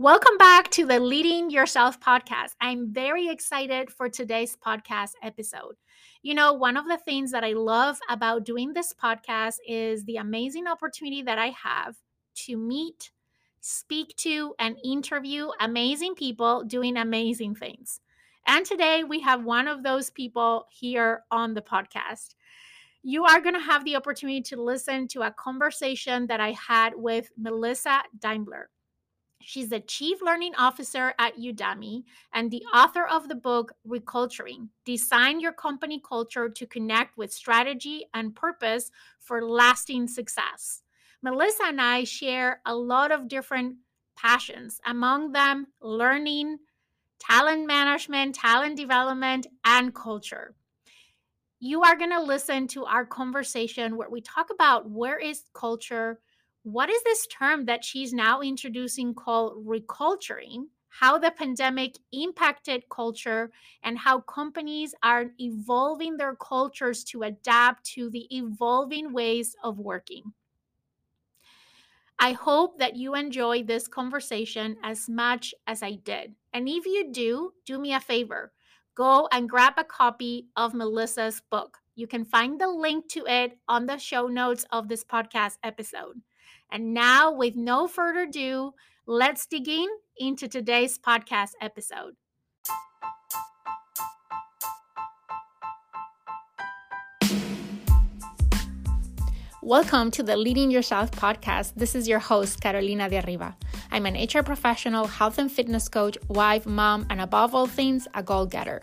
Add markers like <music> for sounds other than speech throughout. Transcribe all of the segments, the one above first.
Welcome back to the Leading Yourself podcast. I'm very excited for today's podcast episode. You know, one of the things that I love about doing this podcast is the amazing opportunity that I have to meet, speak to, and interview amazing people doing amazing things. And today we have one of those people here on the podcast. You are going to have the opportunity to listen to a conversation that I had with Melissa Daimler. She's the Chief Learning Officer at Udemy and the author of the book Reculturing Design Your Company Culture to Connect with Strategy and Purpose for Lasting Success. Melissa and I share a lot of different passions, among them learning, talent management, talent development, and culture. You are going to listen to our conversation where we talk about where is culture, what is this term that she's now introducing called reculturing? How the pandemic impacted culture and how companies are evolving their cultures to adapt to the evolving ways of working. I hope that you enjoy this conversation as much as I did. And if you do, do me a favor go and grab a copy of Melissa's book. You can find the link to it on the show notes of this podcast episode. And now, with no further ado, let's dig in into today's podcast episode. Welcome to the Leading Yourself podcast. This is your host, Carolina de Arriba. I'm an HR professional, health and fitness coach, wife, mom, and above all things, a goal getter.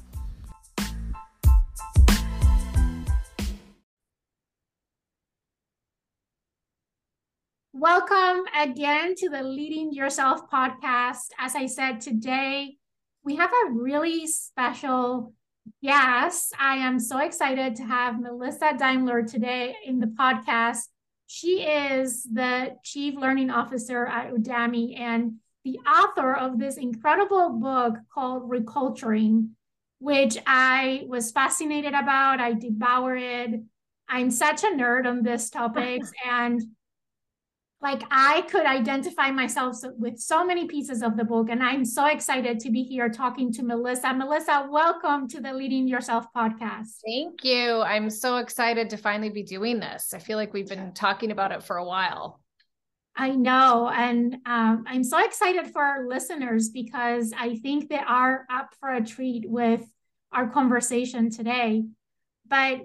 Welcome again to the Leading Yourself podcast. As I said today, we have a really special guest. I am so excited to have Melissa Daimler today in the podcast. She is the Chief Learning Officer at Udemy and the author of this incredible book called Reculturing, which I was fascinated about. I devoured it. I'm such a nerd on this <laughs> topic and like I could identify myself with so many pieces of the book. And I'm so excited to be here talking to Melissa. Melissa, welcome to the Leading Yourself podcast. Thank you. I'm so excited to finally be doing this. I feel like we've been talking about it for a while. I know. And um, I'm so excited for our listeners because I think they are up for a treat with our conversation today. But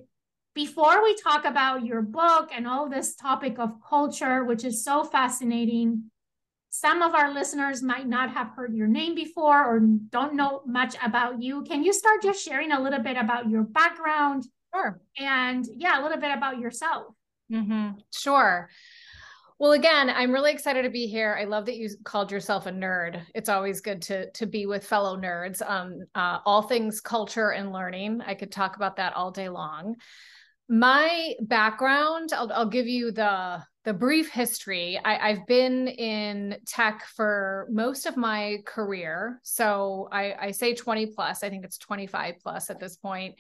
before we talk about your book and all this topic of culture, which is so fascinating, some of our listeners might not have heard your name before or don't know much about you. Can you start just sharing a little bit about your background? Sure. And yeah, a little bit about yourself. Mm-hmm. Sure. Well, again, I'm really excited to be here. I love that you called yourself a nerd. It's always good to to be with fellow nerds. Um, uh, all things culture and learning. I could talk about that all day long my background I'll, I'll give you the the brief history. I, have been in tech for most of my career. So I, I say 20 plus i think it's 25 plus at this point.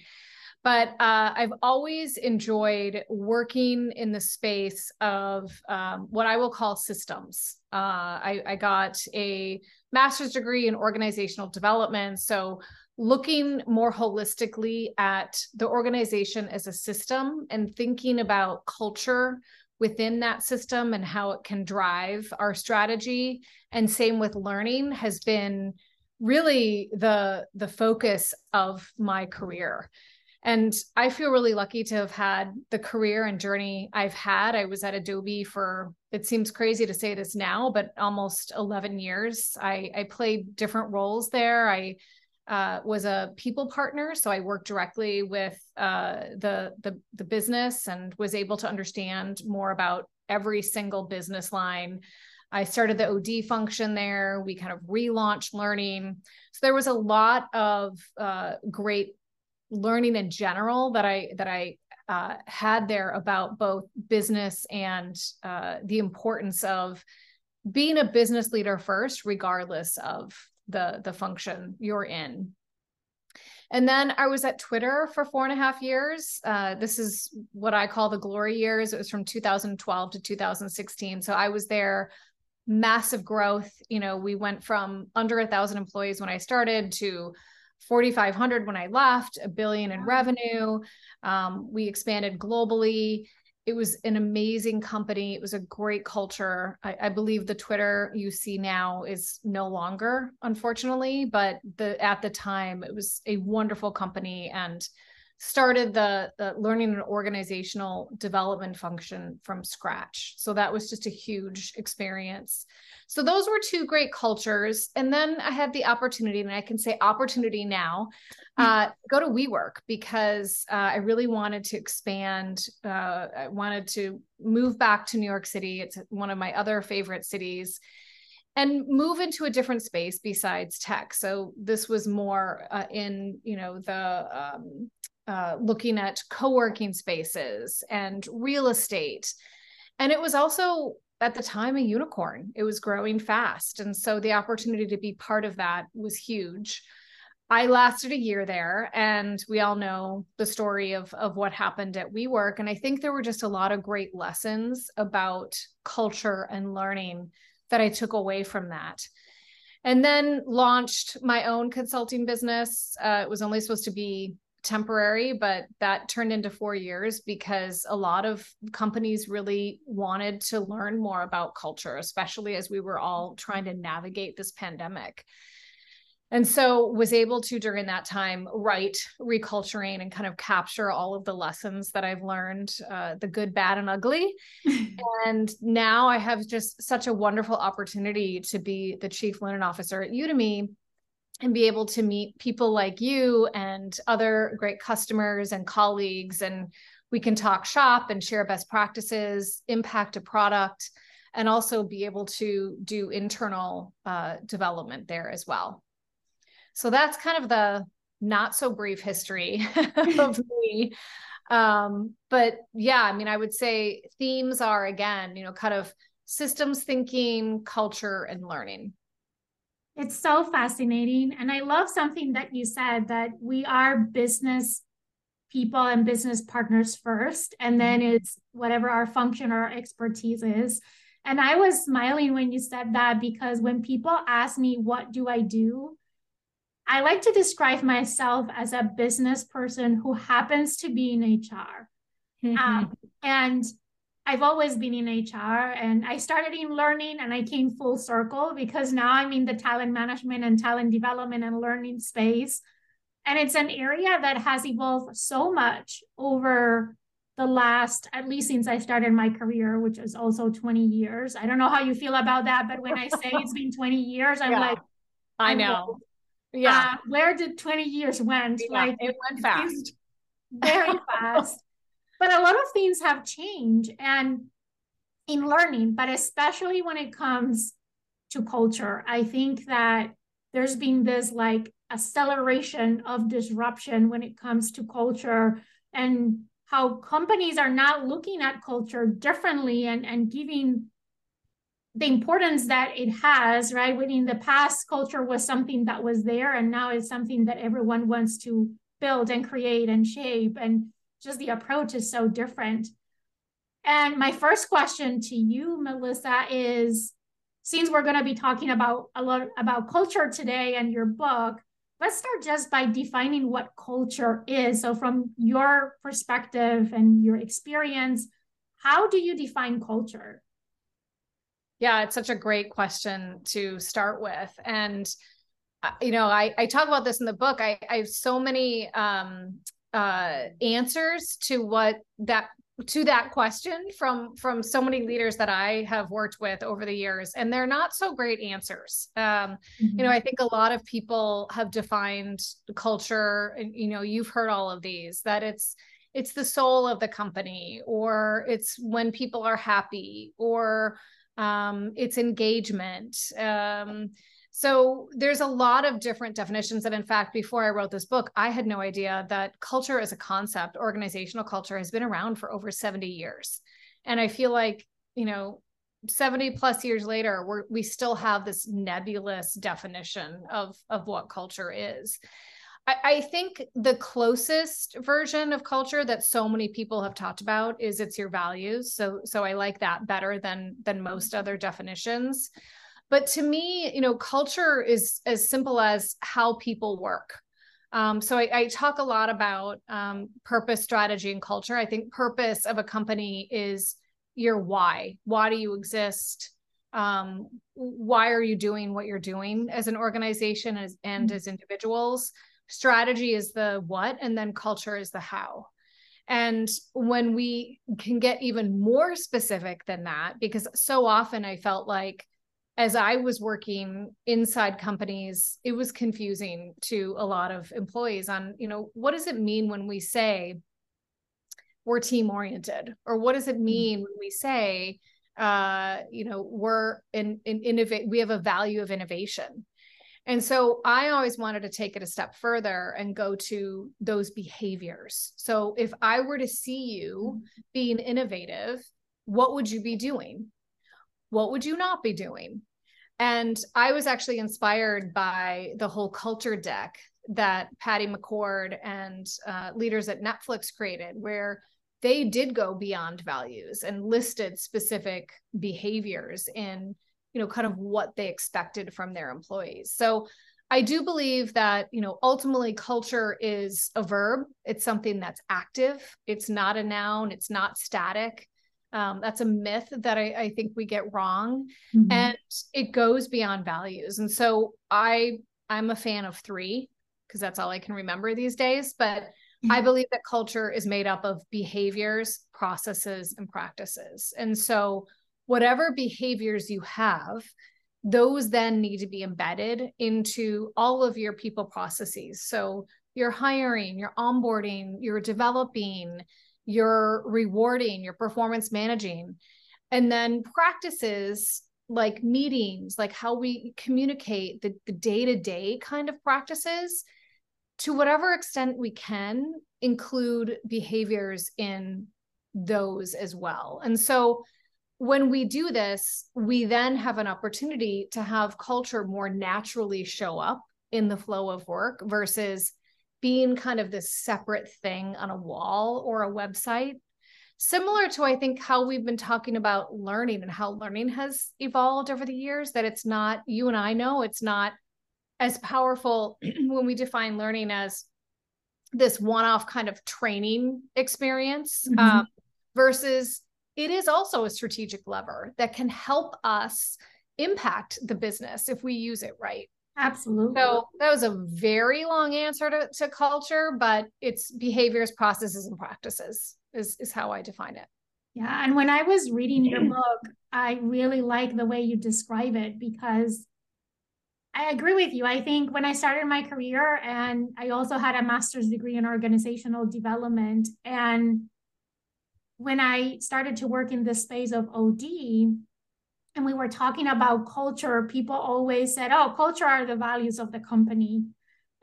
But uh, i've always enjoyed working in the space of um, what i will call systems. Uh, I, I got a master's degree in organizational development. So looking more holistically at the organization as a system and thinking about culture within that system and how it can drive our strategy. And same with learning has been really the the focus of my career. And i feel really lucky to have had the career and journey i've had. I was at adobe for it seems crazy to say this now but almost 11 years. I i played different roles there. I uh, was a people partner, so I worked directly with uh, the, the the business and was able to understand more about every single business line. I started the OD function there. We kind of relaunched learning. So there was a lot of uh, great learning in general that I that I uh, had there about both business and uh, the importance of being a business leader first, regardless of the the function you're in. And then I was at Twitter for four and a half years. Uh, this is what I call the glory years. It was from 2012 to 2016. So I was there, massive growth. You know, we went from under a thousand employees when I started to 4,500 when I left, a billion in revenue. Um, we expanded globally. It was an amazing company. It was a great culture. I, I, believe the Twitter you see now is no longer, unfortunately, but the at the time it was a wonderful company and started the, the learning and organizational development function from scratch. So that was just a huge experience. So those were two great cultures. And then I had the opportunity, and I can say opportunity now, uh, go to WeWork because uh, I really wanted to expand. Uh, I wanted to move back to New York City. It's one of my other favorite cities and move into a different space besides tech. So this was more uh, in, you know, the um, uh, looking at co-working spaces and real estate. And it was also at the time a unicorn. It was growing fast. And so the opportunity to be part of that was huge. I lasted a year there and we all know the story of of what happened at WeWork. And i think there were just a lot of great lessons about culture and learning that i took away from that. And then launched my own consulting business. Uh, it was only supposed to be temporary, but that turned into four years because a lot of companies really wanted to learn more about culture, especially as we were all trying to navigate this pandemic. And so was able to during that time write reculturing and kind of capture all of the lessons that I've learned, uh, the good, bad, and ugly. <laughs> and now I have just such a wonderful opportunity to be the chief learning officer at Udemy and be able to meet people like you and other great customers and colleagues and we can talk shop and share best practices impact a product and also be able to do internal uh, development there as well. So that's kind of the not so brief history <laughs> of me. Um, but yeah i mean i would say themes are again you know kind of systems thinking culture and learning it's so fascinating. And I love something that you said that we are business people and business partners first, and then mm-hmm. it's whatever our function or our expertise is. And I was smiling when you said that because when people ask me, What do I do? I like to describe myself as a business person who happens to be in HR. Mm-hmm. Um, and I've always been in HR and I started in learning and I came full circle because now I'm in the talent management and talent development and learning space. And it's an area that has evolved so much over the last, at least since I started my career, which is also 20 years. I don't know how you feel about that, but when I say it's been 20 years, I'm <laughs> yeah, like, I know. Yeah. Uh, where did 20 years went? Yeah, like it went fast. Very <laughs> fast but a lot of things have changed and in learning but especially when it comes to culture i think that there's been this like acceleration of disruption when it comes to culture and how companies are not looking at culture differently and, and giving the importance that it has, right? When in the past, culture was something that was there, and now it's something that everyone wants to build and create and shape. And just the approach is so different. And my first question to you, Melissa, is since we're going to be talking about a lot about culture today and your book, let's start just by defining what culture is. So, from your perspective and your experience, how do you define culture? Yeah, it's such a great question to start with. And, uh, you know, I, I talk about this in the book. I, I have so many um, uh, answers to what that to that question from from so many leaders that I have worked with over the years, and they're not so great answers. Um, mm-hmm. You know, I think a lot of people have defined culture, and you know, you've heard all of these that it's it's the soul of the company, or it's when people are happy, or um, it's engagement. Um, so there's a lot of different definitions that, in fact, before I wrote this book, I had no idea that culture as a concept, organizational culture, has been around for over 70 years. And I feel like, you know, 70 plus years later, we're, we still have this nebulous definition of, of what culture is. I, I think the closest version of culture that so many people have talked about is it's your values. So so I like that better than than most other definitions. But to me, you know, culture is as simple as how people work. Um, so I, I, talk a lot about um, purpose, strategy, and culture. I think purpose of a company is your why. Why do you exist? Um, why are you doing what you're doing as an organization as, and mm-hmm. as individuals? strategy is the what and then culture is the how and when we can get even more specific than that because so often i felt like as i was working inside companies it was confusing to a lot of employees on you know what does it mean when we say we're team oriented or what does it mm-hmm. mean when we say uh you know we're in, in innovate we have a value of innovation and so I always wanted to take it a step further and go to those behaviors. So if I were to see you mm-hmm. being innovative, what would you be doing? What would you not be doing? And I was actually inspired by the whole culture deck that Patty McCord and uh, leaders at Netflix created, where they did go beyond values and listed specific behaviors in you know kind of what they expected from their employees. So i do believe that you know ultimately culture is a verb. It's something that's active. It's not a noun. It's not static um, that's a myth that I, I think we get wrong mm-hmm. and it goes beyond values and so i i'm a fan of three because that's all i can remember these days but mm-hmm. i believe that culture is made up of behaviors processes and practices and so whatever behaviors you have, those then need to be embedded into all of your people processes. So you're hiring, you're onboarding, you're developing, you're rewarding, you're performance managing. And then practices like meetings, like how we communicate, the, the day-to-day kind of practices, to whatever extent we can include behaviors in those as well. And so when we do this, we then have an opportunity to have culture more naturally show up in the flow of work versus being kind of this separate thing on a wall or a website. Similar to, I think, how we've been talking about learning and how learning has evolved over the years, that it's not, you and I know it's not as powerful <clears throat> when we define learning as this one off kind of training experience mm-hmm. um, versus it is also a strategic lever that can help us impact the business if we use it right. Absolutely. So that was a very long answer to, to culture, but it's behaviors, processes, and practices is, is how I define it. Yeah. And when I was reading your mm-hmm. book, I really like the way you describe it because I agree with you. I think when I started my career, and I also had a master's degree in organizational development, and when I started to work in this space of OD, and we were talking about culture, people always said, oh, culture are the values of the company.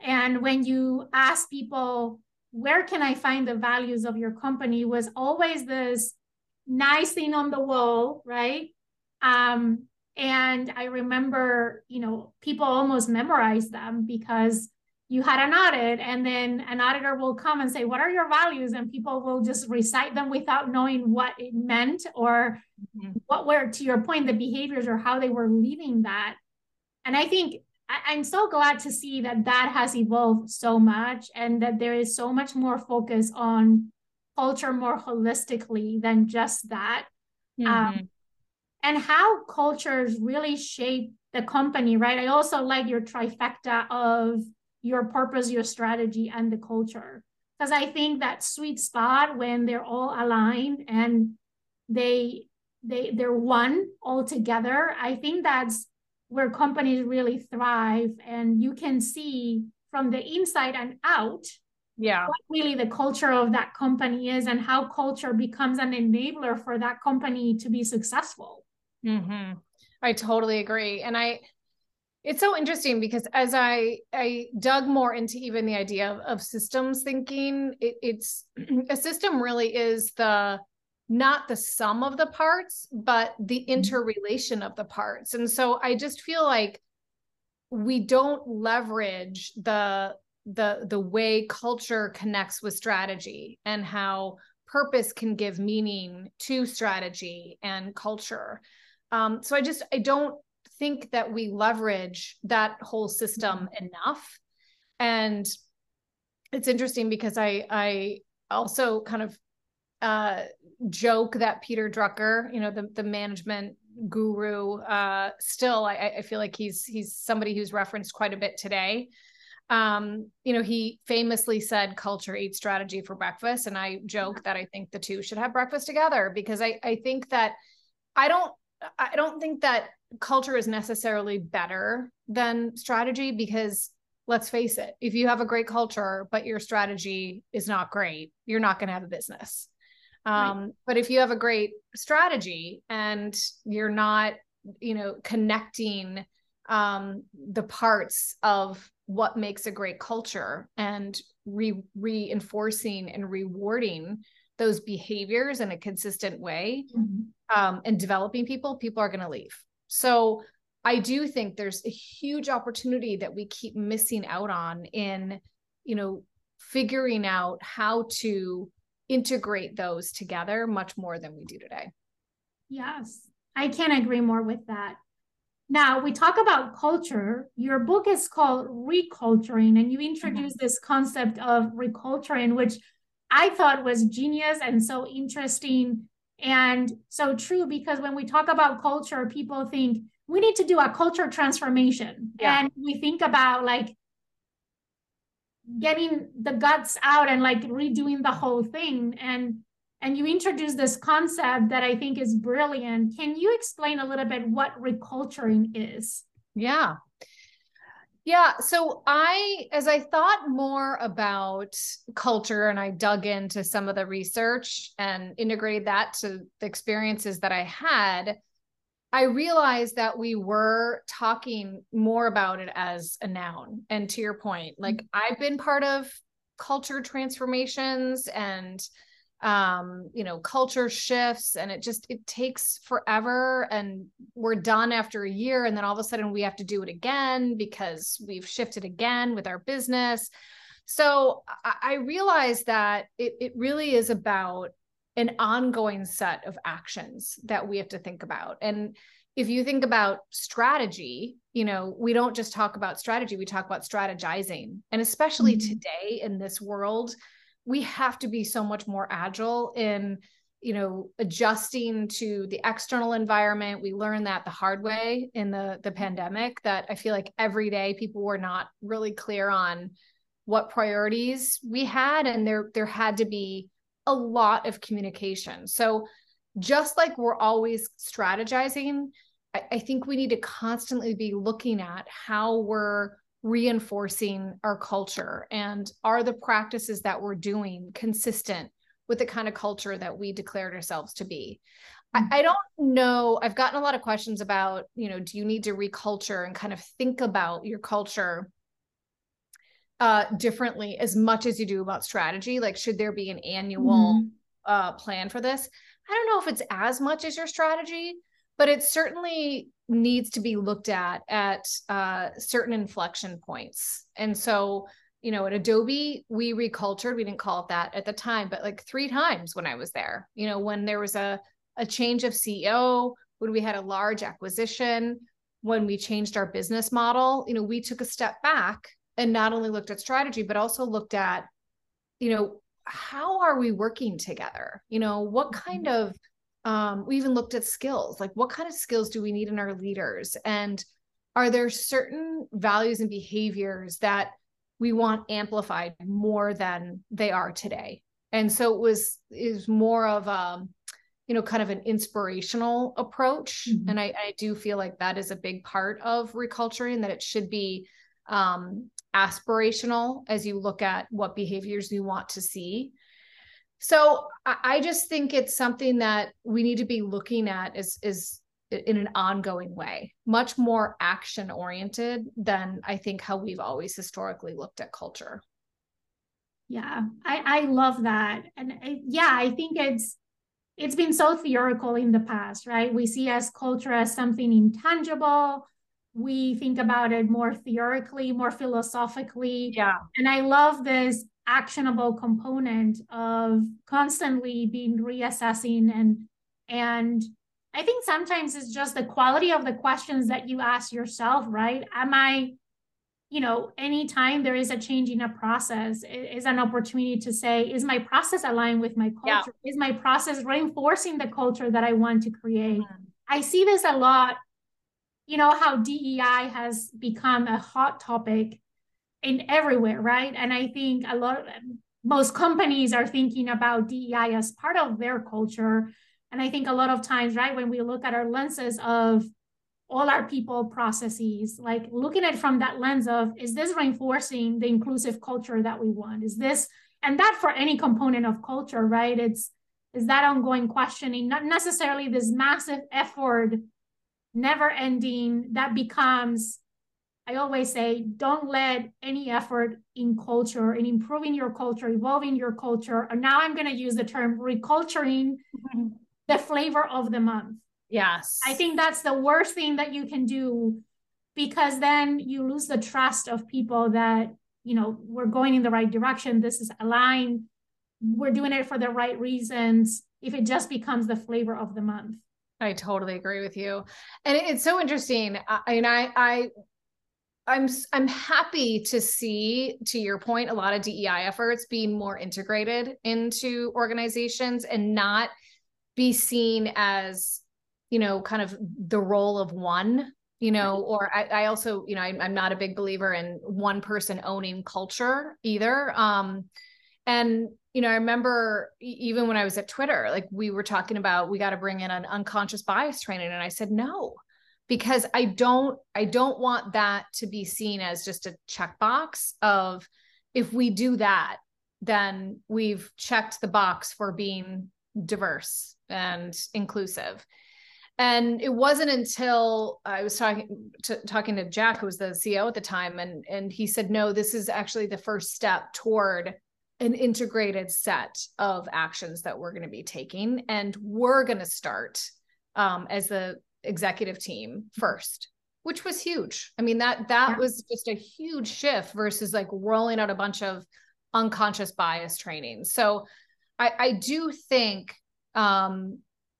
And when you ask people, where can I find the values of your company, was always this nice thing on the wall, right? Um, and I remember, you know, people almost memorized them because you had an audit and then an auditor will come and say what are your values and people will just recite them without knowing what it meant or mm-hmm. what were to your point the behaviors or how they were leaving that and i think I, am so glad to see that that has evolved so much and that there is so much more focus on culture more holistically than just that um, mm-hmm. um, and how cultures really shape the company right i also like your trifecta of your purpose, your strategy, and the culture. Because I think that sweet spot when they're all aligned and they they they're one all together, I think that's where companies really thrive. And you can see from the inside and out yeah what really the culture of that company is and how culture becomes an enabler for that company to be successful Mm-hmm. I totally agree. And I, it's so interesting because as I I dug more into even the idea of, of systems thinking, it, it's <clears throat> a system really is the not the sum of the parts, but the mm-hmm. interrelation of the parts. And so I just feel like we don't leverage the the the way culture connects with strategy and how purpose can give meaning to strategy and culture. Um, so I just I don't think that we leverage that whole system mm-hmm. enough. And it's interesting because I I also kind of uh, joke that Peter Drucker, you know, the the management guru, uh, still I, I feel like he's he's somebody who's referenced quite a bit today. Um, you know, he famously said culture eats strategy for breakfast. And I joke that I think the two should have breakfast together because I, I think that I don't I don't think that culture is necessarily better than strategy because let's face it, if you have a great culture, but your strategy is not great, you're not going to have a business. Um, right. But if you have a great strategy and you're not, you know, connecting um, the parts of what makes a great culture and re- reinforcing and rewarding those behaviors in a consistent way mm-hmm. um, and developing people, people are going to leave. So I do think there's a huge opportunity that we keep missing out on in, you know, figuring out how to integrate those together much more than we do today. Yes, I can't agree more with that. Now, we talk about culture. Your book is called Reculturing, and you introduce mm-hmm. this concept of reculturing, which I thought was genius and so interesting and so true because when we talk about culture, people think we need to do a culture transformation. Yeah. And we think about like getting the guts out and like redoing the whole thing and and you introduce this concept that i think is brilliant can you explain a little bit what reculturing is yeah yeah so i as i thought more about culture and i dug into some of the research and integrated that to the experiences that i had I realized that we were talking more about it as a noun. And to your point, like mm-hmm. I've been part of culture transformations and um you know culture shifts and it just it takes forever and we're done after a year and then all of a sudden we have to do it again because we've shifted again with our business so i, I realized that it, it really is about an ongoing set of actions that we have to think about. And if you think about strategy, you know, we don't just talk about strategy, we talk about strategizing. And especially mm-hmm. today in this world, we have to be so much more agile in you know adjusting to the external environment we learned that the hard way in the the pandemic that i feel like every day people were not really clear on what priorities we had and there there had to be a lot of communication. So, just like we're always strategizing, I, I think we need to constantly be looking at how we're reinforcing our culture and are the practices that we're doing consistent with the kind of culture that we declared ourselves to be. Mm-hmm. I, I don't know. I've gotten a lot of questions about, you know, do you need to reculture and kind of think about your culture uh, differently as much as you do about strategy? Like, should there be an annual mm-hmm. uh, plan for this? I don't know if it's as much as your strategy, but it certainly needs to be looked at at uh, certain inflection points. And so, you know, at Adobe, we recultured. We didn't call it that at the time, but like three times when I was there. You know, when there was a a change of CEO, when we had a large acquisition, when we changed our business model, you know, we took a step back and not only looked at strategy but also looked at you know how are we working together you know what mm-hmm. kind of um, we even looked at skills like what kind of skills do we need in our leaders and are there certain values and behaviors that we want amplified more than they are today and so it was is more of a um, you know kind of an inspirational approach mm-hmm. and I, I do feel like that is a big part of reculturing that it should be um, aspirational as you look at what behaviors you want to see. So I just think it's something that we need to be looking at is is in an ongoing way, much more action oriented than I think how we've always historically looked at culture. Yeah, I, I love that. And I, yeah, I think it's it's been so theoretical in the past, right? We see as culture as something intangible. We think about it more theoretically, more philosophically. Yeah. And I love this actionable component of constantly being reassessing and and I think sometimes it's just the quality of the questions that you ask yourself, right? Am I, you know, anytime there is a change in a process, is an opportunity to say, is my process aligned with my culture? Yeah. Is my process reinforcing the culture that I want to create? Mm-hmm. I see this a lot, you know, how DEI has become a hot topic in everywhere, right? And I think a lot of most companies are thinking about DEI as part of their culture and I think a lot of times, right, when we look at our lenses of all our people processes, like looking at from that lens of is this reinforcing the inclusive culture that we want? Is this and that for any component of culture, right? It's is that ongoing questioning, not necessarily this massive effort, never ending that becomes I always say, don't let any effort in culture, in improving your culture, evolving your culture. And now I'm going to use the term reculturing mm-hmm <laughs> the flavor of the month. Yes. I think that's the worst thing that you can do because then you lose the trust of people that, you know, we're going in the right direction. This is aligned. We're doing it for the right reasons. If it just becomes the flavor of the month. I totally agree with you. And it's so interesting. I mean, I, I, I'm I'm happy to see, to your point, a lot of DEI efforts being more integrated into organizations and not be seen as you know kind of the role of one you know or i, I also you know I, i'm not a big believer in one person owning culture either um and you know i remember even when i was at twitter like we were talking about we got to bring in an unconscious bias training and i said no because i don't i don't want that to be seen as just a checkbox of if we do that then we've checked the box for being diverse and inclusive. And it wasn't until I was talking to talking to Jack, who was the CEO at the time, and and he said, "No, this is actually the first step toward an integrated set of actions that we're going to be taking, and we're going to start um, as the executive team first, which was huge. I mean that that yeah. was just a huge shift versus like rolling out a bunch of unconscious bias training. So I, I do think um,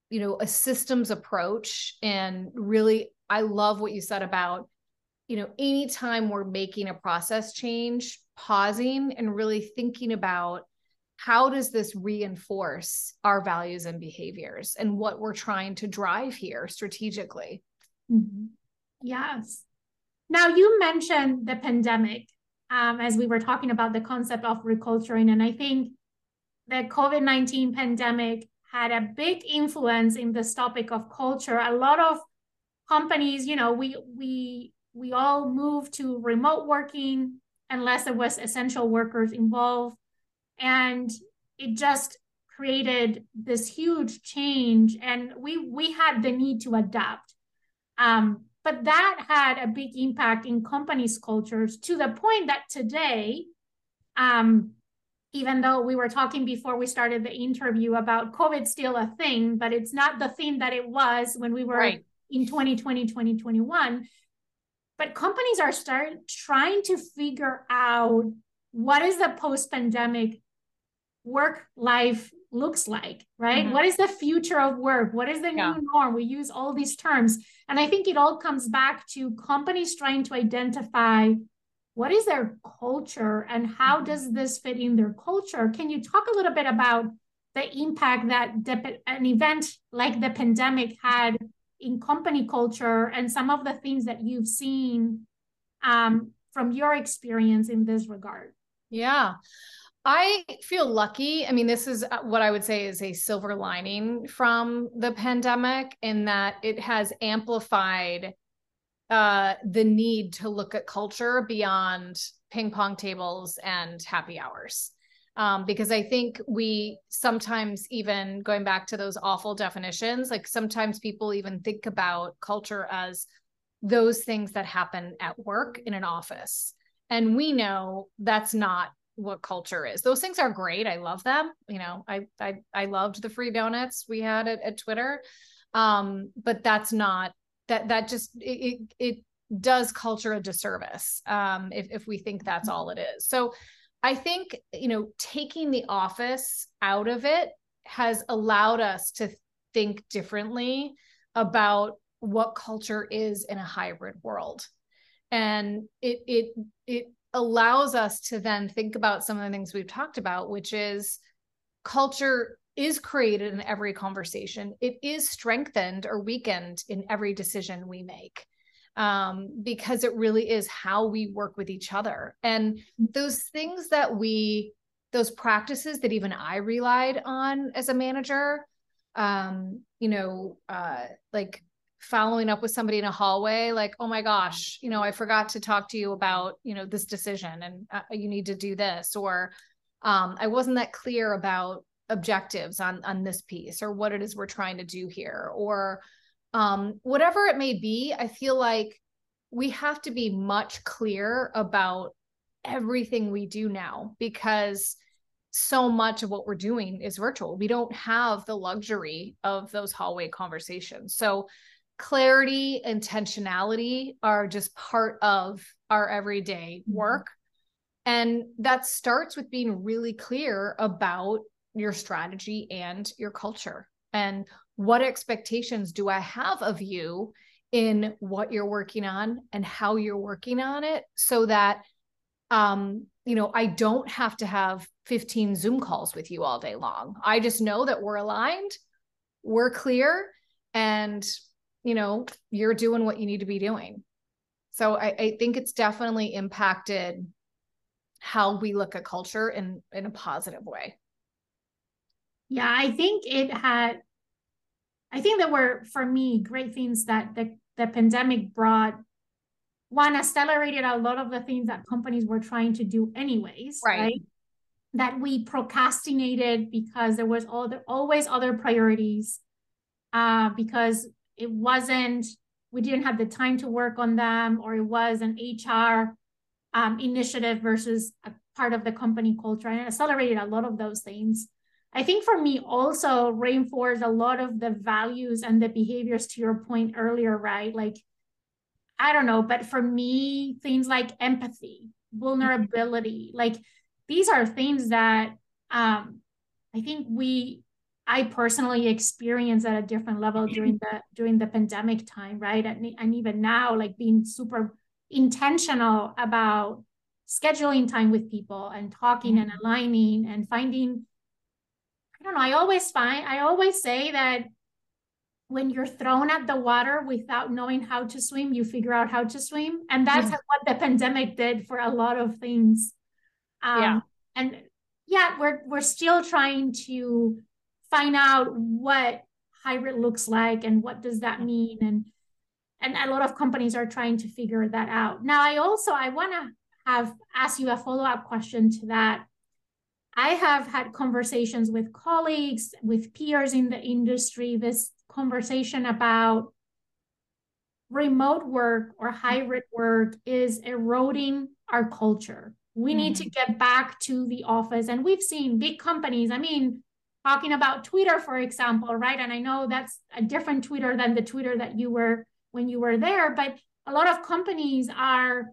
you know, a systems approach and really I love what you said about, you know, anytime we're making a process change, pausing and really thinking about how does this reinforce our values and behaviors and what we're trying to drive here strategically. Mm-hmm. Yes. Now you mentioned the pandemic um, as we were talking about the concept of reculturing, and I think the COVID 19 pandemic had a big influence in this topic of culture. A lot of companies, you know, we we we all moved to remote working unless there was essential workers involved. And it just created this huge change and we we had the need to adapt. Um, but that had a big impact in companies' cultures to the point that today, um, even though we were talking before we started the interview about COVID still a thing, but it's not the thing that it was when we were right. in 2020, 2021. But companies are start trying to figure out what is the post-pandemic work life looks like, right? Mm-hmm. What is the future of work? What is the yeah. new norm? We use all these terms. And I think it all comes back to companies trying to identify what is their culture and how mm-hmm. does this fit in their culture can you talk a little bit about the impact that the, an event like the pandemic had in company culture and some of the things that you've seen um, from your experience in this regard yeah I feel lucky. I mean, this is uh, what I would say is a silver lining from the pandemic in that it has amplified uh, the need to look at culture beyond ping pong tables and happy hours. Um, because I think we sometimes even going back to those awful definitions, like sometimes people even think about culture as those things that happen at work in an office. And we know that's not what culture is. Those things are great. I love them. You know, I I I loved the free donuts we had at, at Twitter. Um, but that's not that that just it it does culture a disservice um if if we think that's all it is. So I think, you know, taking the office out of it has allowed us to think differently about what culture is in a hybrid world. And it it it allows us to then think about some of the things we've talked about, which is culture is created in every conversation. It is strengthened or weakened in every decision we make um, because it really is how we work with each other. And those things that we, those practices that even I relied on as a manager, um, you know, uh, like following up with somebody in a hallway like oh my gosh you know i forgot to talk to you about you know this decision and uh, you need to do this or um, i wasn't that clear about objectives on on this piece or what it is we're trying to do here or um, whatever it may be i feel like we have to be much clearer about everything we do now because so much of what we're doing is virtual. We don't have the luxury of those hallway conversations. So clarity intentionality are just part of our everyday mm-hmm. work and that starts with being really clear about your strategy and your culture and what expectations do i have of you in what you're working on and how you're working on it so that um you know i don't have to have 15 zoom calls with you all day long i just know that we're aligned we're clear and you know, you're doing what you need to be doing. So I, I think it's definitely impacted how we look at culture in in a positive way. Yeah, I think it had I think there were for me great things that the, the pandemic brought one accelerated a lot of the things that companies were trying to do anyways, right? right? That we procrastinated because there was all the, always other priorities. Uh, because it wasn't we didn't have the time to work on them or it was an hr um, initiative versus a part of the company culture and it accelerated a lot of those things. I think for me also reinforced a lot of the values and the behaviors to your point earlier right? Like i don't know but for me things like empathy vulnerability like these are things that um, i think we I personally experienced at a different level during the during the pandemic time, right? And, and even now, like being super intentional about scheduling time with people and talking and mm-hmm. aligning and finding. I don't know. I always find I always say that when you're thrown at the water without knowing how to swim, you figure out how to swim, and that's yeah. what the pandemic did for a lot of things. Um, yeah. And yeah, we're we're still trying to find out what hybrid looks like and what does that mean and and a lot of companies are trying to figure that out now i also i want to have ask you a follow-up question to that i have had conversations with colleagues with peers in the industry this conversation about remote work or hybrid work is eroding our culture we mm-hmm. need to mm-hmm. get back to the office and we've seen big companies i mean talking about Twitter, for example, right? And I know that's a different Twitter than the Twitter that you were when you were there, but a lot of companies are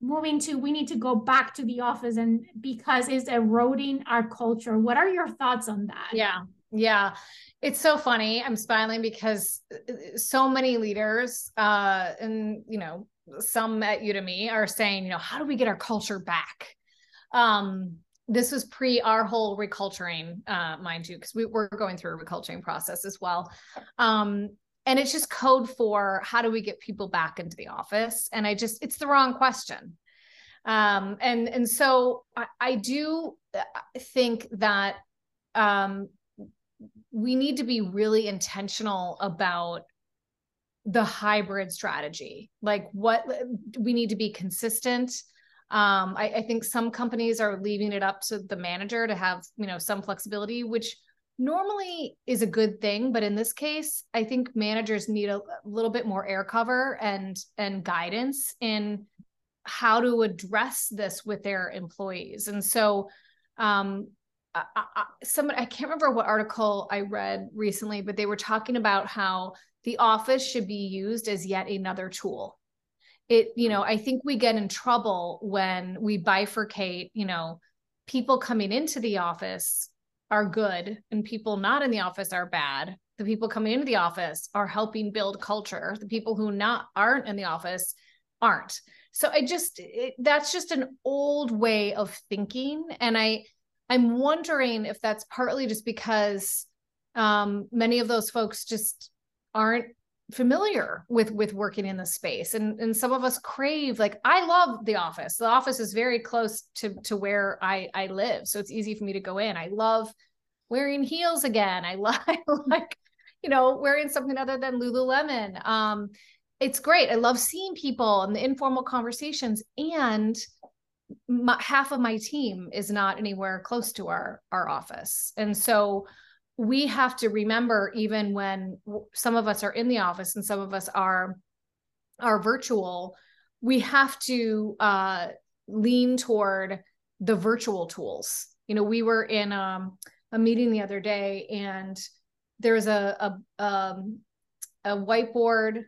moving to we need to go back to the office and because it's eroding our culture. What are your thoughts on that? Yeah. Yeah. It's so funny. I'm smiling because so many leaders uh and you know some at Udemy are saying, you know, how do we get our culture back? Um this was pre our whole reculturing, uh, mind you, because we were going through a reculturing process as well. Um, and it's just code for how do we get people back into the office? And I just, it's the wrong question. Um, and and so I, I do uh, think that um, we need to be really intentional about the hybrid strategy. Like what we need to be consistent Um, I, I think some companies are leaving it up to the manager to have, you know, some flexibility, which normally is a good thing but in this case i think managers need a, little bit more air cover and and guidance in how to address this with their employees. And so um I, I, i can't remember what article i read recently but they were talking about how the office should be used as yet another tool it you know i think we get in trouble when we bifurcate you know people coming into the office are good and people not in the office are bad. The people coming into the office are helping build culture. The people who not aren't in the office aren't. So i just it, that's just an old way of thinking. And i i'm wondering if that's partly just because um, many of those folks just aren't familiar with with working in the space. And and some of us crave like i love the office. The office is very close to to where i i live so it's easy for me to go in. I love wearing heels again. I <laughs> love like you know wearing something other than lululemon. Um it's great. I love seeing people and the informal conversations and my, half of my team is not anywhere close to our our office. And so we have to remember even when some of us are in the office and some of us are are virtual we have to uh, lean toward the virtual tools. You know we were in um, a meeting the other day and there's a a, um, a whiteboard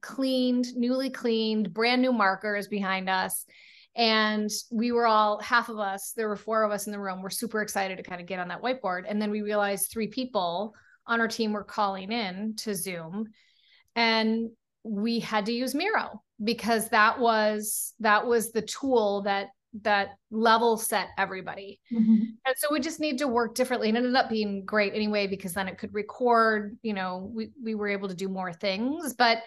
cleaned newly cleaned brand new markers behind us and we were all half of us there were four of us in the room we're super excited to kind of get on that whiteboard. And then we realized three people on our team were calling in to zoom. And we had to use miro because that was that was the tool that that level set everybody. Mm-hmm. and so we just need to work differently. And it ended up being great anyway because then it could record you know we, we were able to do more things. But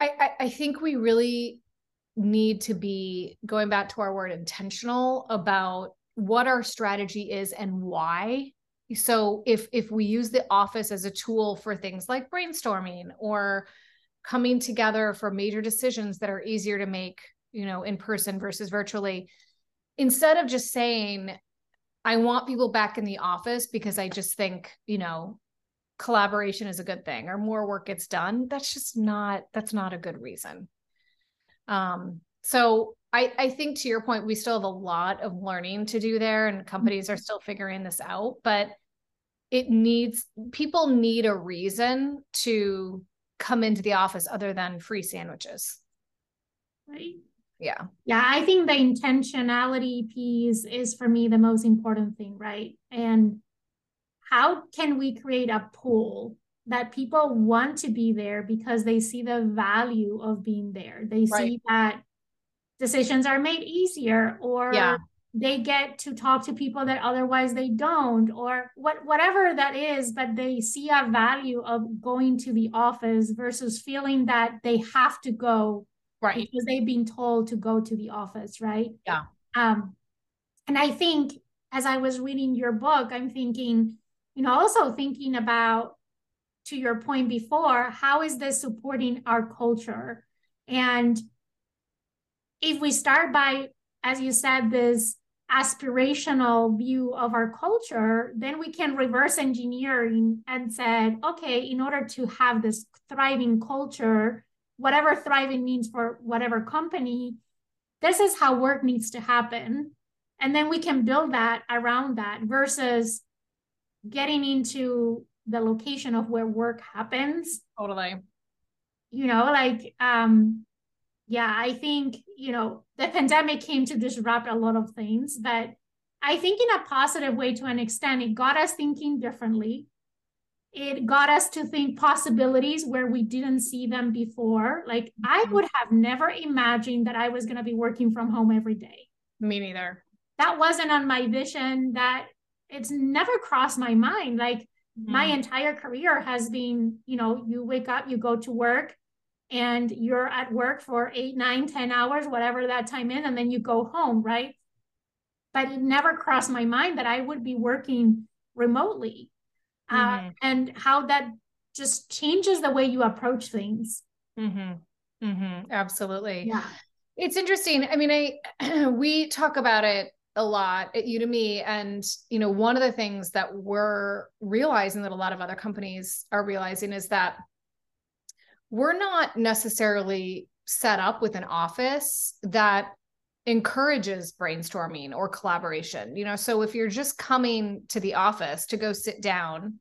I, I, I think we really need to be going back to our word intentional about what our strategy is and why. So if if we use the office as a tool for things like brainstorming or coming together for major decisions that are easier to make you know in person versus virtually instead of just saying i want people back in the office because i just think you know collaboration is a good thing or more work gets done that's just not that's not a good reason um, so I, I think to your point, we still have a lot of learning to do there, and companies are still figuring this out. But it needs people need a reason to come into the office other than free sandwiches. Right. Yeah. Yeah. I think the intentionality piece is for me the most important thing, right? And how can we create a pool that people want to be there because they see the value of being there. They right. see that decisions are made easier or yeah. they get to talk to people that otherwise they don't or what whatever that is but they see a value of going to the office versus feeling that they have to go right because they've been told to go to the office right yeah um and i think as i was reading your book i'm thinking you know also thinking about to your point before, how is this supporting our culture? And if we start by, as you said, this aspirational view of our culture, then we can reverse engineering and said, okay, in order to have this thriving culture, whatever thriving means for whatever company, this is how work needs to happen. And then we can build that around that versus getting into the location of where work happens. Totally. You know, like um yeah, I think, you know, the pandemic came to disrupt a lot of things, but I think in a positive way to an extent, it got us thinking differently. It got us to think possibilities where we didn't see them before. Like mm-hmm. I would have never imagined that I was going to be working from home every day. Me neither. That wasn't on my vision. That it's never crossed my mind. Like Mm-hmm. My entire career has been, you know, you wake up, you go to work, and you're at work for eight, nine, ten hours, whatever that time is, and then you go home, right? But it never crossed my mind that I would be working remotely. Uh, mm-hmm. Uh, and how that just changes the way you approach things. Mm-hmm. Mm-hmm. Absolutely. Yeah. It's interesting. I mean, I <clears throat> we talk about it a lot eh, at Udemy. And, you know, one of the things that we're realizing that a lot of other companies are realizing is that we're not necessarily set up with an office that encourages brainstorming or collaboration. You know, so if you're just coming to the office to go sit down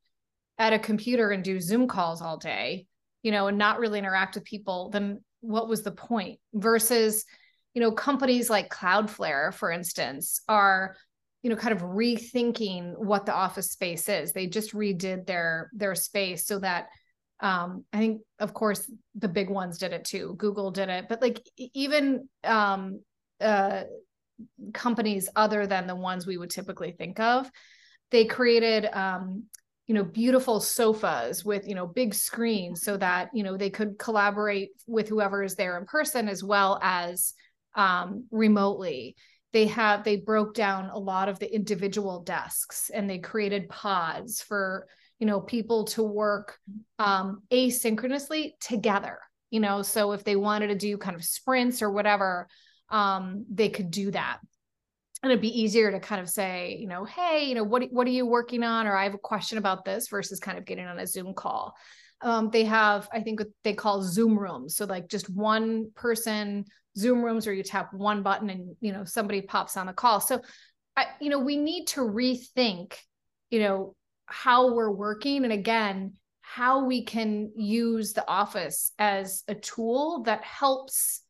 at a computer and do Zoom calls all day, you know, and not really interact with people, then what was the point? Versus, you know, companies like Cloudflare, for instance, are you know kind of rethinking what the office space is. They just redid their their space so that um i think of course the big ones did it too. Google did it. But like even um uh companies other than the ones we would typically think of they created um you know beautiful sofas with you know big screens so that you know they could collaborate with whoever is there in person as well as um, remotely they have they broke down a lot of the individual desks and they created pods for you know people to work um, asynchronously together you know? So if they wanted to do kind of sprints or whatever um, they could do that. And it'd be easier to kind of say you know hey you know what what are you working on? or i have a question about this versus kind of getting on a zoom call. Um, they have i think what they call zoom rooms. So like just one person Zoom rooms where you tap one button and you know somebody pops on the call. So I, you know, we need to rethink, you know, how we're working and again, how we can use the office as a tool that helps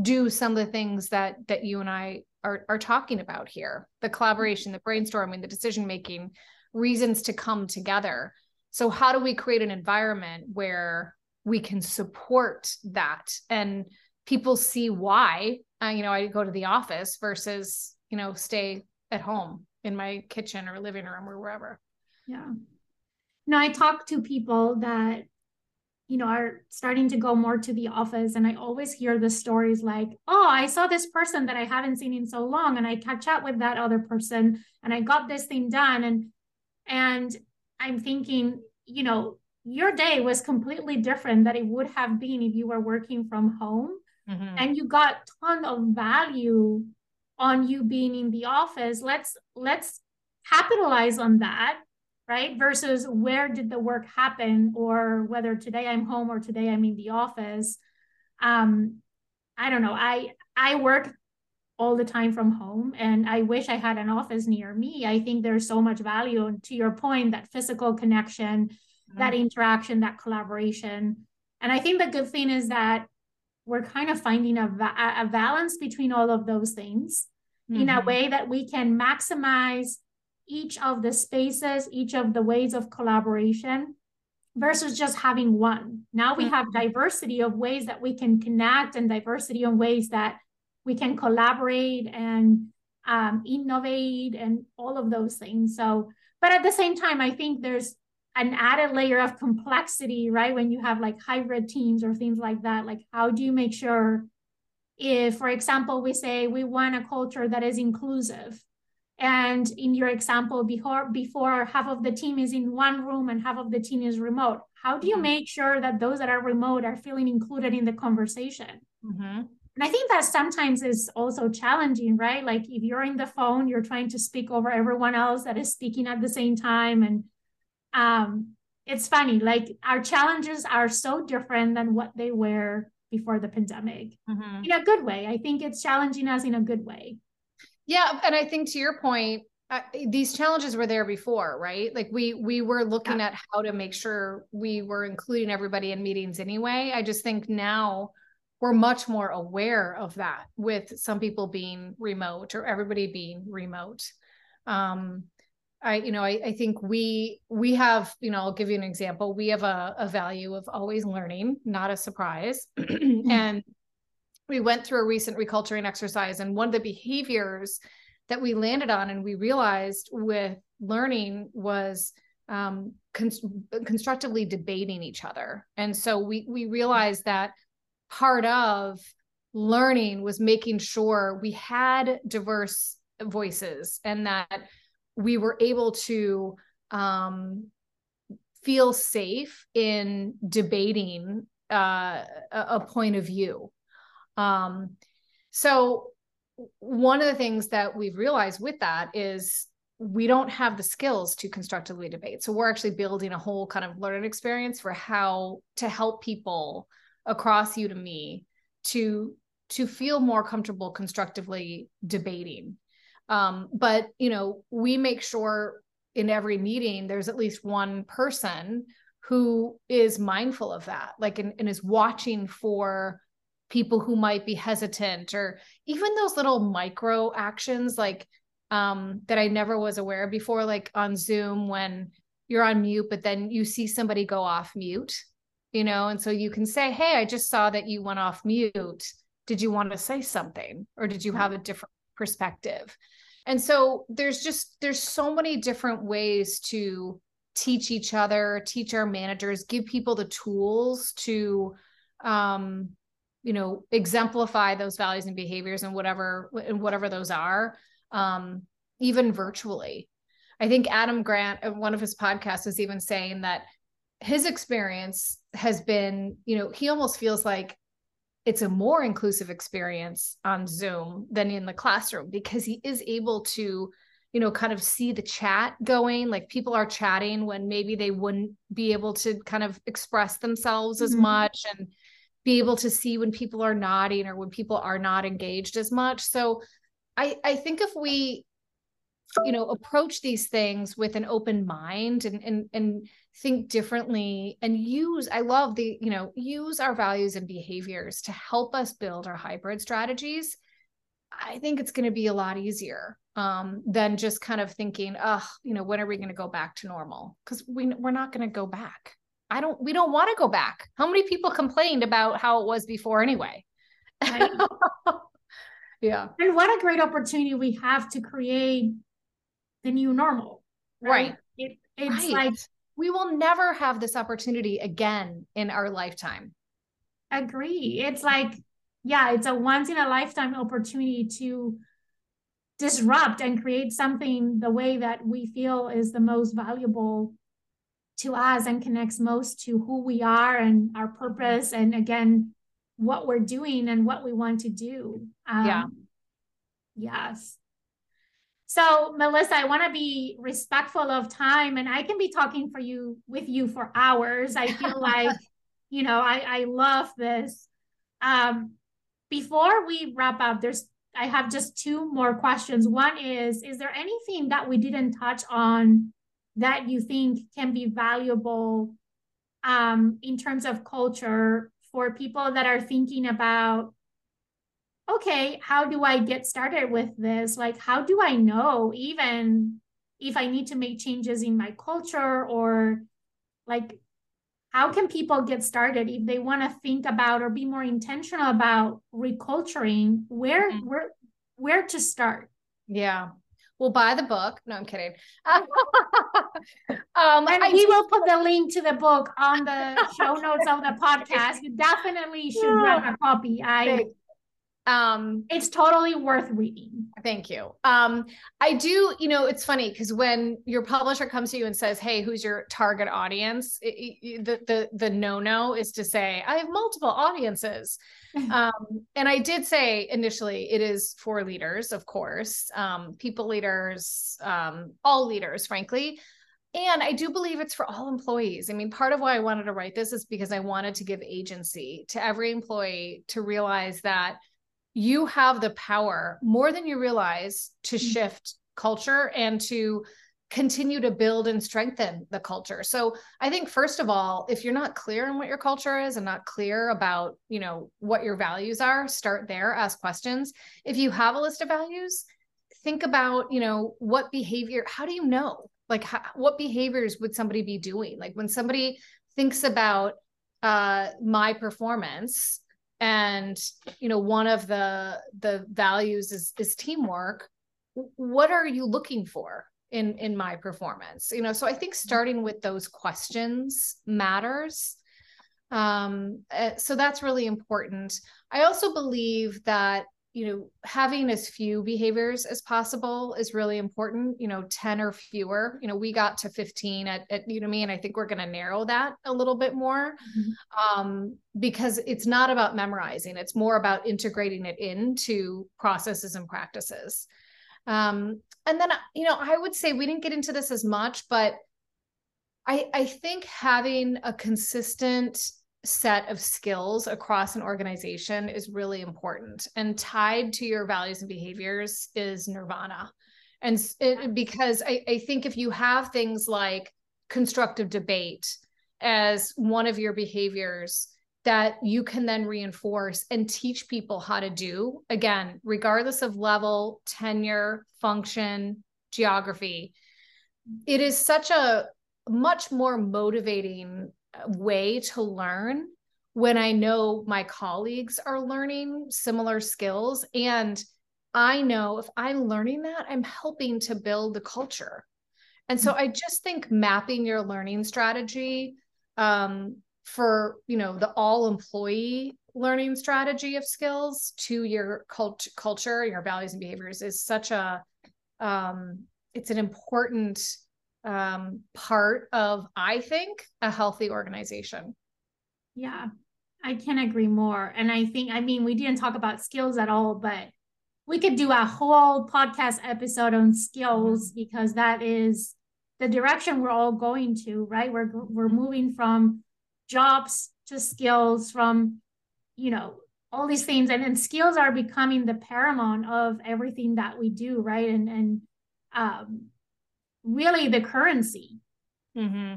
do some of the things that that you and I are are talking about here. The collaboration, the brainstorming, the decision making, reasons to come together. So how do we create an environment where we can support that and people see why uh, you know I go to the office versus you know stay at home in my kitchen or living room or wherever. Yeah. Now I talk to people that you know are starting to go more to the office and I always hear the stories like, "Oh, I saw this person that I haven't seen in so long and I catch up with that other person and I got this thing done and and I'm thinking, you know, your day was completely different that it would have been if you were working from home mm-hmm. and you got ton of value on you being in the office let's let's capitalize on that right? Versus where did the work happen or whether today i'm home or today i'm in the office. Um i don't know. I i work all the time from home and i wish i had an office near me. I think there's so much value and to your point that physical connection mm-hmm. that interaction that collaboration. And i think the good thing is that we're kind of finding a, a balance between all of those things mm-hmm. in a mm-hmm. way that we can maximize each of the spaces, each of the ways of collaboration versus just having one. Now we mm-hmm. have diversity of ways that we can connect and diversity of ways that we can collaborate and um, innovate and all of those things. So, but at the same time, I think there's an added layer of complexity, right? When you have like hybrid teams or things like that, like how do you make sure if, for example, we say we want a culture that is inclusive, and in your example, before before half of the team is in one room and half of the team is remote, how do you mm-hmm. make sure that those that are remote are feeling included in the conversation? Mm-hmm. And I think that sometimes is also challenging, right? Like if you're in the phone, you're trying to speak over everyone else that is speaking at the same time, and um, it's funny, like our challenges are so different than what they were before the pandemic mm-hmm. in a good way. I think it's challenging us in a good way. Yeah. And I think to your point, uh, these challenges were there before, right? Like we we were looking yeah. at how to make sure we were including everybody in meetings anyway. I just think now we're much more aware of that with some people being remote or everybody being remote. Um, I, you know, I, I think we we have, you know, I'll give you an example. We have a, a value of always learning, not a surprise. <clears throat> Mm-hmm. and we went through a recent reculturing exercise, and one of the behaviors that we landed on and we realized with learning was um, con- constructively debating each other. And so we we realized that part of learning was making sure we had diverse voices and that we were able to um, feel safe in debating uh, a, point of view. Um, So, one of the things that we've realized with that is we don't have the skills to constructively debate. So, we're actually building a whole kind of learning experience for how to help people across Udemy to to feel more comfortable constructively debating. Um, but you know, we make sure in every meeting there's at least one person who is mindful of that, like and, and is watching for people who might be hesitant or even those little micro actions like um, that I never was aware of before, like on Zoom when you're on mute, but then you see somebody go off mute, you know, and so you can say, Hey, I just saw that you went off mute. Did you want to say something or did you have a different perspective? And so there's just, there's so many different ways to teach each other, teach our managers, give people the tools to, um, you know exemplify those values and behaviors and whatever and whatever those are um, even virtually i think adam grant in one of his podcasts is even saying that his experience has been you know he almost feels like it's a more inclusive experience on zoom than in the classroom because he is able to you know kind of see the chat going like people are chatting when maybe they wouldn't be able to kind of express themselves as mm-hmm. much and be able to see when people are nodding or when people are not engaged as much. So I I think if we you know approach these things with an open mind and and and think differently and use I love the you know use our values and behaviors to help us build our hybrid strategies. I think it's going to be a lot easier um, than just kind of thinking, oh, you know, when are we going to go back to normal? Because we we're not going to go back. I don't we don't want to go back. How many people complained about how it was before anyway? <laughs> yeah. And what a great opportunity we have to create the new normal. Right. right. It, it's right. like we will never have this opportunity again in our lifetime. Agree. It's like, yeah, it's a once in a lifetime opportunity to disrupt and create something the way that we feel is the most valuable to us and connects most to who we are and our purpose and again what we're doing and what we want to do um, yeah yes so melissa i want to be respectful of time and i can be talking for you with you for hours. I feel <laughs> like you know i i love this. Um before we wrap up there's i have just two more questions. One is is there anything that we didn't touch on that you think can be valuable um, in terms of culture for people that are thinking about okay how do i get started with this like how do i know even if i need to make changes in my culture or like how can people get started if they want to think about or be more intentional about reculturing where mm-hmm. where where to start yeah We'll buy the book. No, I'm kidding. <laughs> um, and we will put the link to the book on the show notes of the <laughs> podcast. You definitely should grab a copy. I um it's totally worth reading. thank you. Um i do you know it's funny because when your publisher comes to you and says hey who's your target audience? It, it, the the the no no is to say i have multiple audiences. <laughs> Um and i did say initially it is for leaders of course um people leaders um all leaders frankly. And I do believe it's for all employees. I mean, part of why I wanted to write this is because I wanted to give agency to every employee to realize that you have the power more than you realize to mm-hmm. shift culture and to continue to build and strengthen the culture. So I think first of all, if you're not clear on what your culture is and not clear about, you know, what your values are, start there, ask questions. If you have a list of values, think about, you know, what behavior, how do you know? Like how, what behaviors would somebody be doing? Like when somebody thinks about uh my performance, and you know one of the the values is is teamwork. What are you looking for in in my performance? You know so i think starting with those questions matters. Um eh, so that's really important. I also believe that you know having as few behaviors as possible is really important you know 10 or fewer you know we got to 15 at, at me, and i think we're going to narrow that a little bit more mm-hmm. um, because it's not about memorizing it's more about integrating it into processes and practices um, and then you know i would say we didn't get into this as much but i i think having a consistent set of skills across an organization is really important and tied to your values and behaviors is nirvana. And it, because I, I think if you have things like constructive debate as one of your behaviors that you can then reinforce and teach people how to do again regardless of level tenure function geography it is such a much more motivating way to learn when I know my colleagues are learning similar skills. And I know if I'm learning that, I'm helping to build the culture. And so I just think mapping your learning strategy um, for you know the all employee learning strategy of skills to your cult- culture, your values and behaviors is such a um, it's an important um, part of, I think, a healthy organization. Yeah, I can agree more. And I think, I mean, we didn't talk about skills at all, but we could do a whole podcast episode on skills mm-hmm. because that is the direction we're all going to, right? We're we're moving from jobs to skills, from you know all these things, and then skills are becoming the paramount of everything that we do, right? And and um, really the currency mm-hmm.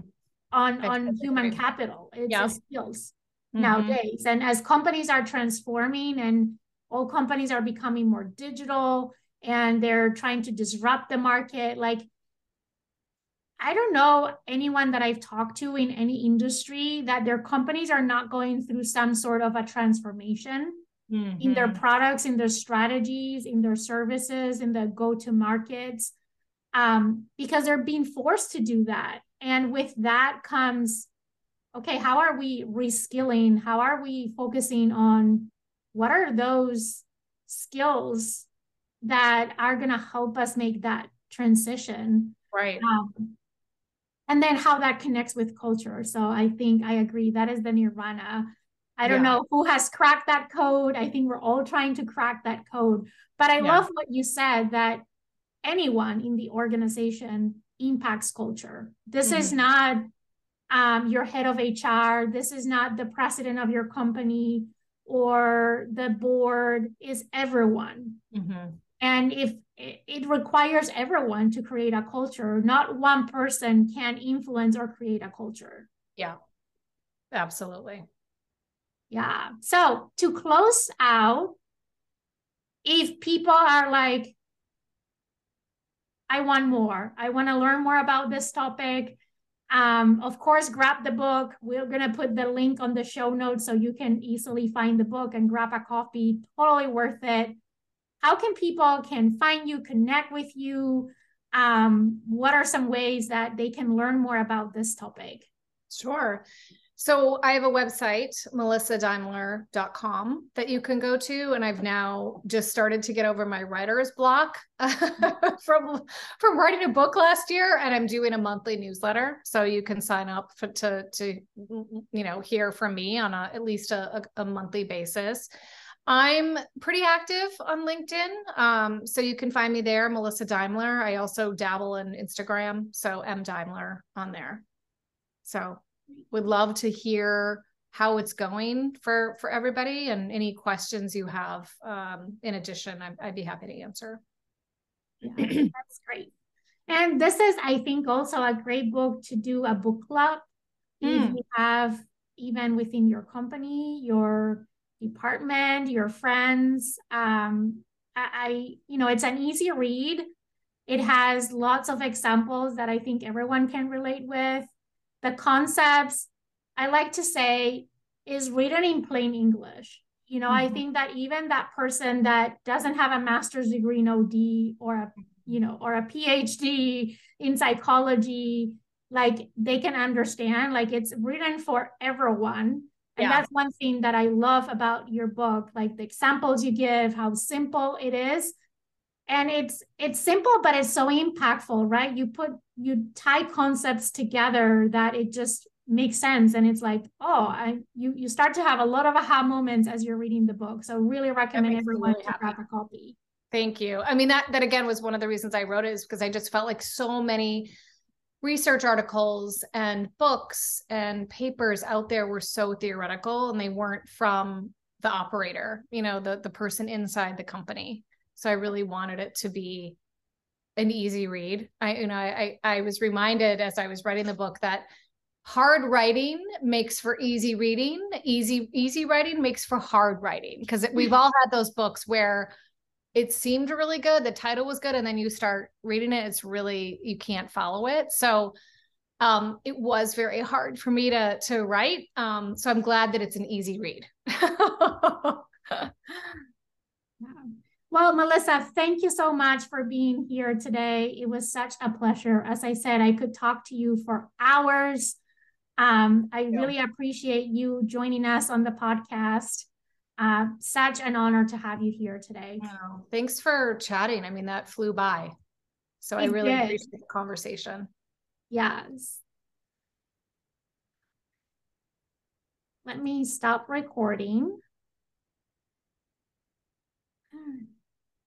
on on human capital. It's yep. skills mm-hmm. nowadays, and as companies are transforming and all companies are becoming more digital and they're trying to disrupt the market, like. I don't know anyone that I've talked to in any industry that their companies are not going through some sort of a transformation mm-hmm. in their mm-hmm. products, in their strategies, in their services, in the go to markets um, because they're being forced to do that. And with that comes, okay, how are we reskilling? How are we focusing on what are those skills that are going to help us make that transition? Right. Um, and then how that connects with culture. So I think I agree that is the nirvana. I don't yeah. know who has cracked that code. I think we're all trying to crack that code. But I yeah. love what you said that anyone in the organization impacts culture. This mm-hmm. is not um, your head of HR. This is not the president of your company or the board. Is everyone. Mm-hmm. And if it requires everyone to create a culture, not one person can influence or create a culture. Yeah, absolutely. Yeah. So to close out, if people are like, I want more. I want to learn more about this topic. Um, of course, grab the book. We're going to put the link on the show notes so you can easily find the book and grab a copy. Totally worth it. How can people can find you, connect with you? Um, what are some ways that they can learn more about this topic? Sure. So I have a website, melissadaimler.com, that you can go to. And I've now just started to get over my writer's block <laughs> from, from writing a book last year. And I'm doing a monthly newsletter. So you can sign up for, to, to, you know, hear from me on a, at least a, a, a monthly basis. I'm pretty active on LinkedIn. Um, so you can find me there, Melissa Daimler. I also dabble in Instagram. So M Daimler on there. So would love to hear how it's going for for everybody and any questions you have um, in addition I'd, I'd, be happy to answer. Yeah, <clears throat> that's great. And this is i think also a great book to do a book club. Mm. if hmm. you have even within your company your department your friends um, I, I you know it's an easy read. It has lots of examples that i think everyone can relate with the concepts, I like to say, is written in plain English. You know, mm-hmm. I think that even that person that doesn't have a master's degree in OD or a, you know, or a PhD in psychology, like they can understand, like it's written for everyone. And yeah. that's one thing that I love about your book, like the examples you give, how simple it is. And it's it's simple, but it's so impactful, right? You put you tie concepts together that it just makes sense. And it's like, oh, I you you start to have a lot of aha moments as you're reading the book. So really recommend everyone really to happy. grab a copy. Thank you. I mean, that that again was one of the reasons I wrote it is because I just felt like so many research articles and books and papers out there were so theoretical and they weren't from the operator, you know, the the person inside the company. So I really wanted it to be an easy read. I you know, I I was reminded as I was writing the book that hard writing makes for easy reading, easy easy writing makes for hard writing because we've all had those books where it seemed really good. The title was good. And then you start reading it, it's really, you can't follow it. So um, it was very hard for me to, to write. Um, so I'm glad that it's an easy read. <laughs> Well, Melissa, thank you so much for being here today. It was such a pleasure. As I said, I could talk to you for hours. Um, I yeah. really appreciate you joining us on the podcast. Uh, such an honor to have you here today. Wow. Thanks for chatting. I mean, that flew by. So it I really did. appreciate the conversation. Yes. Let me stop recording.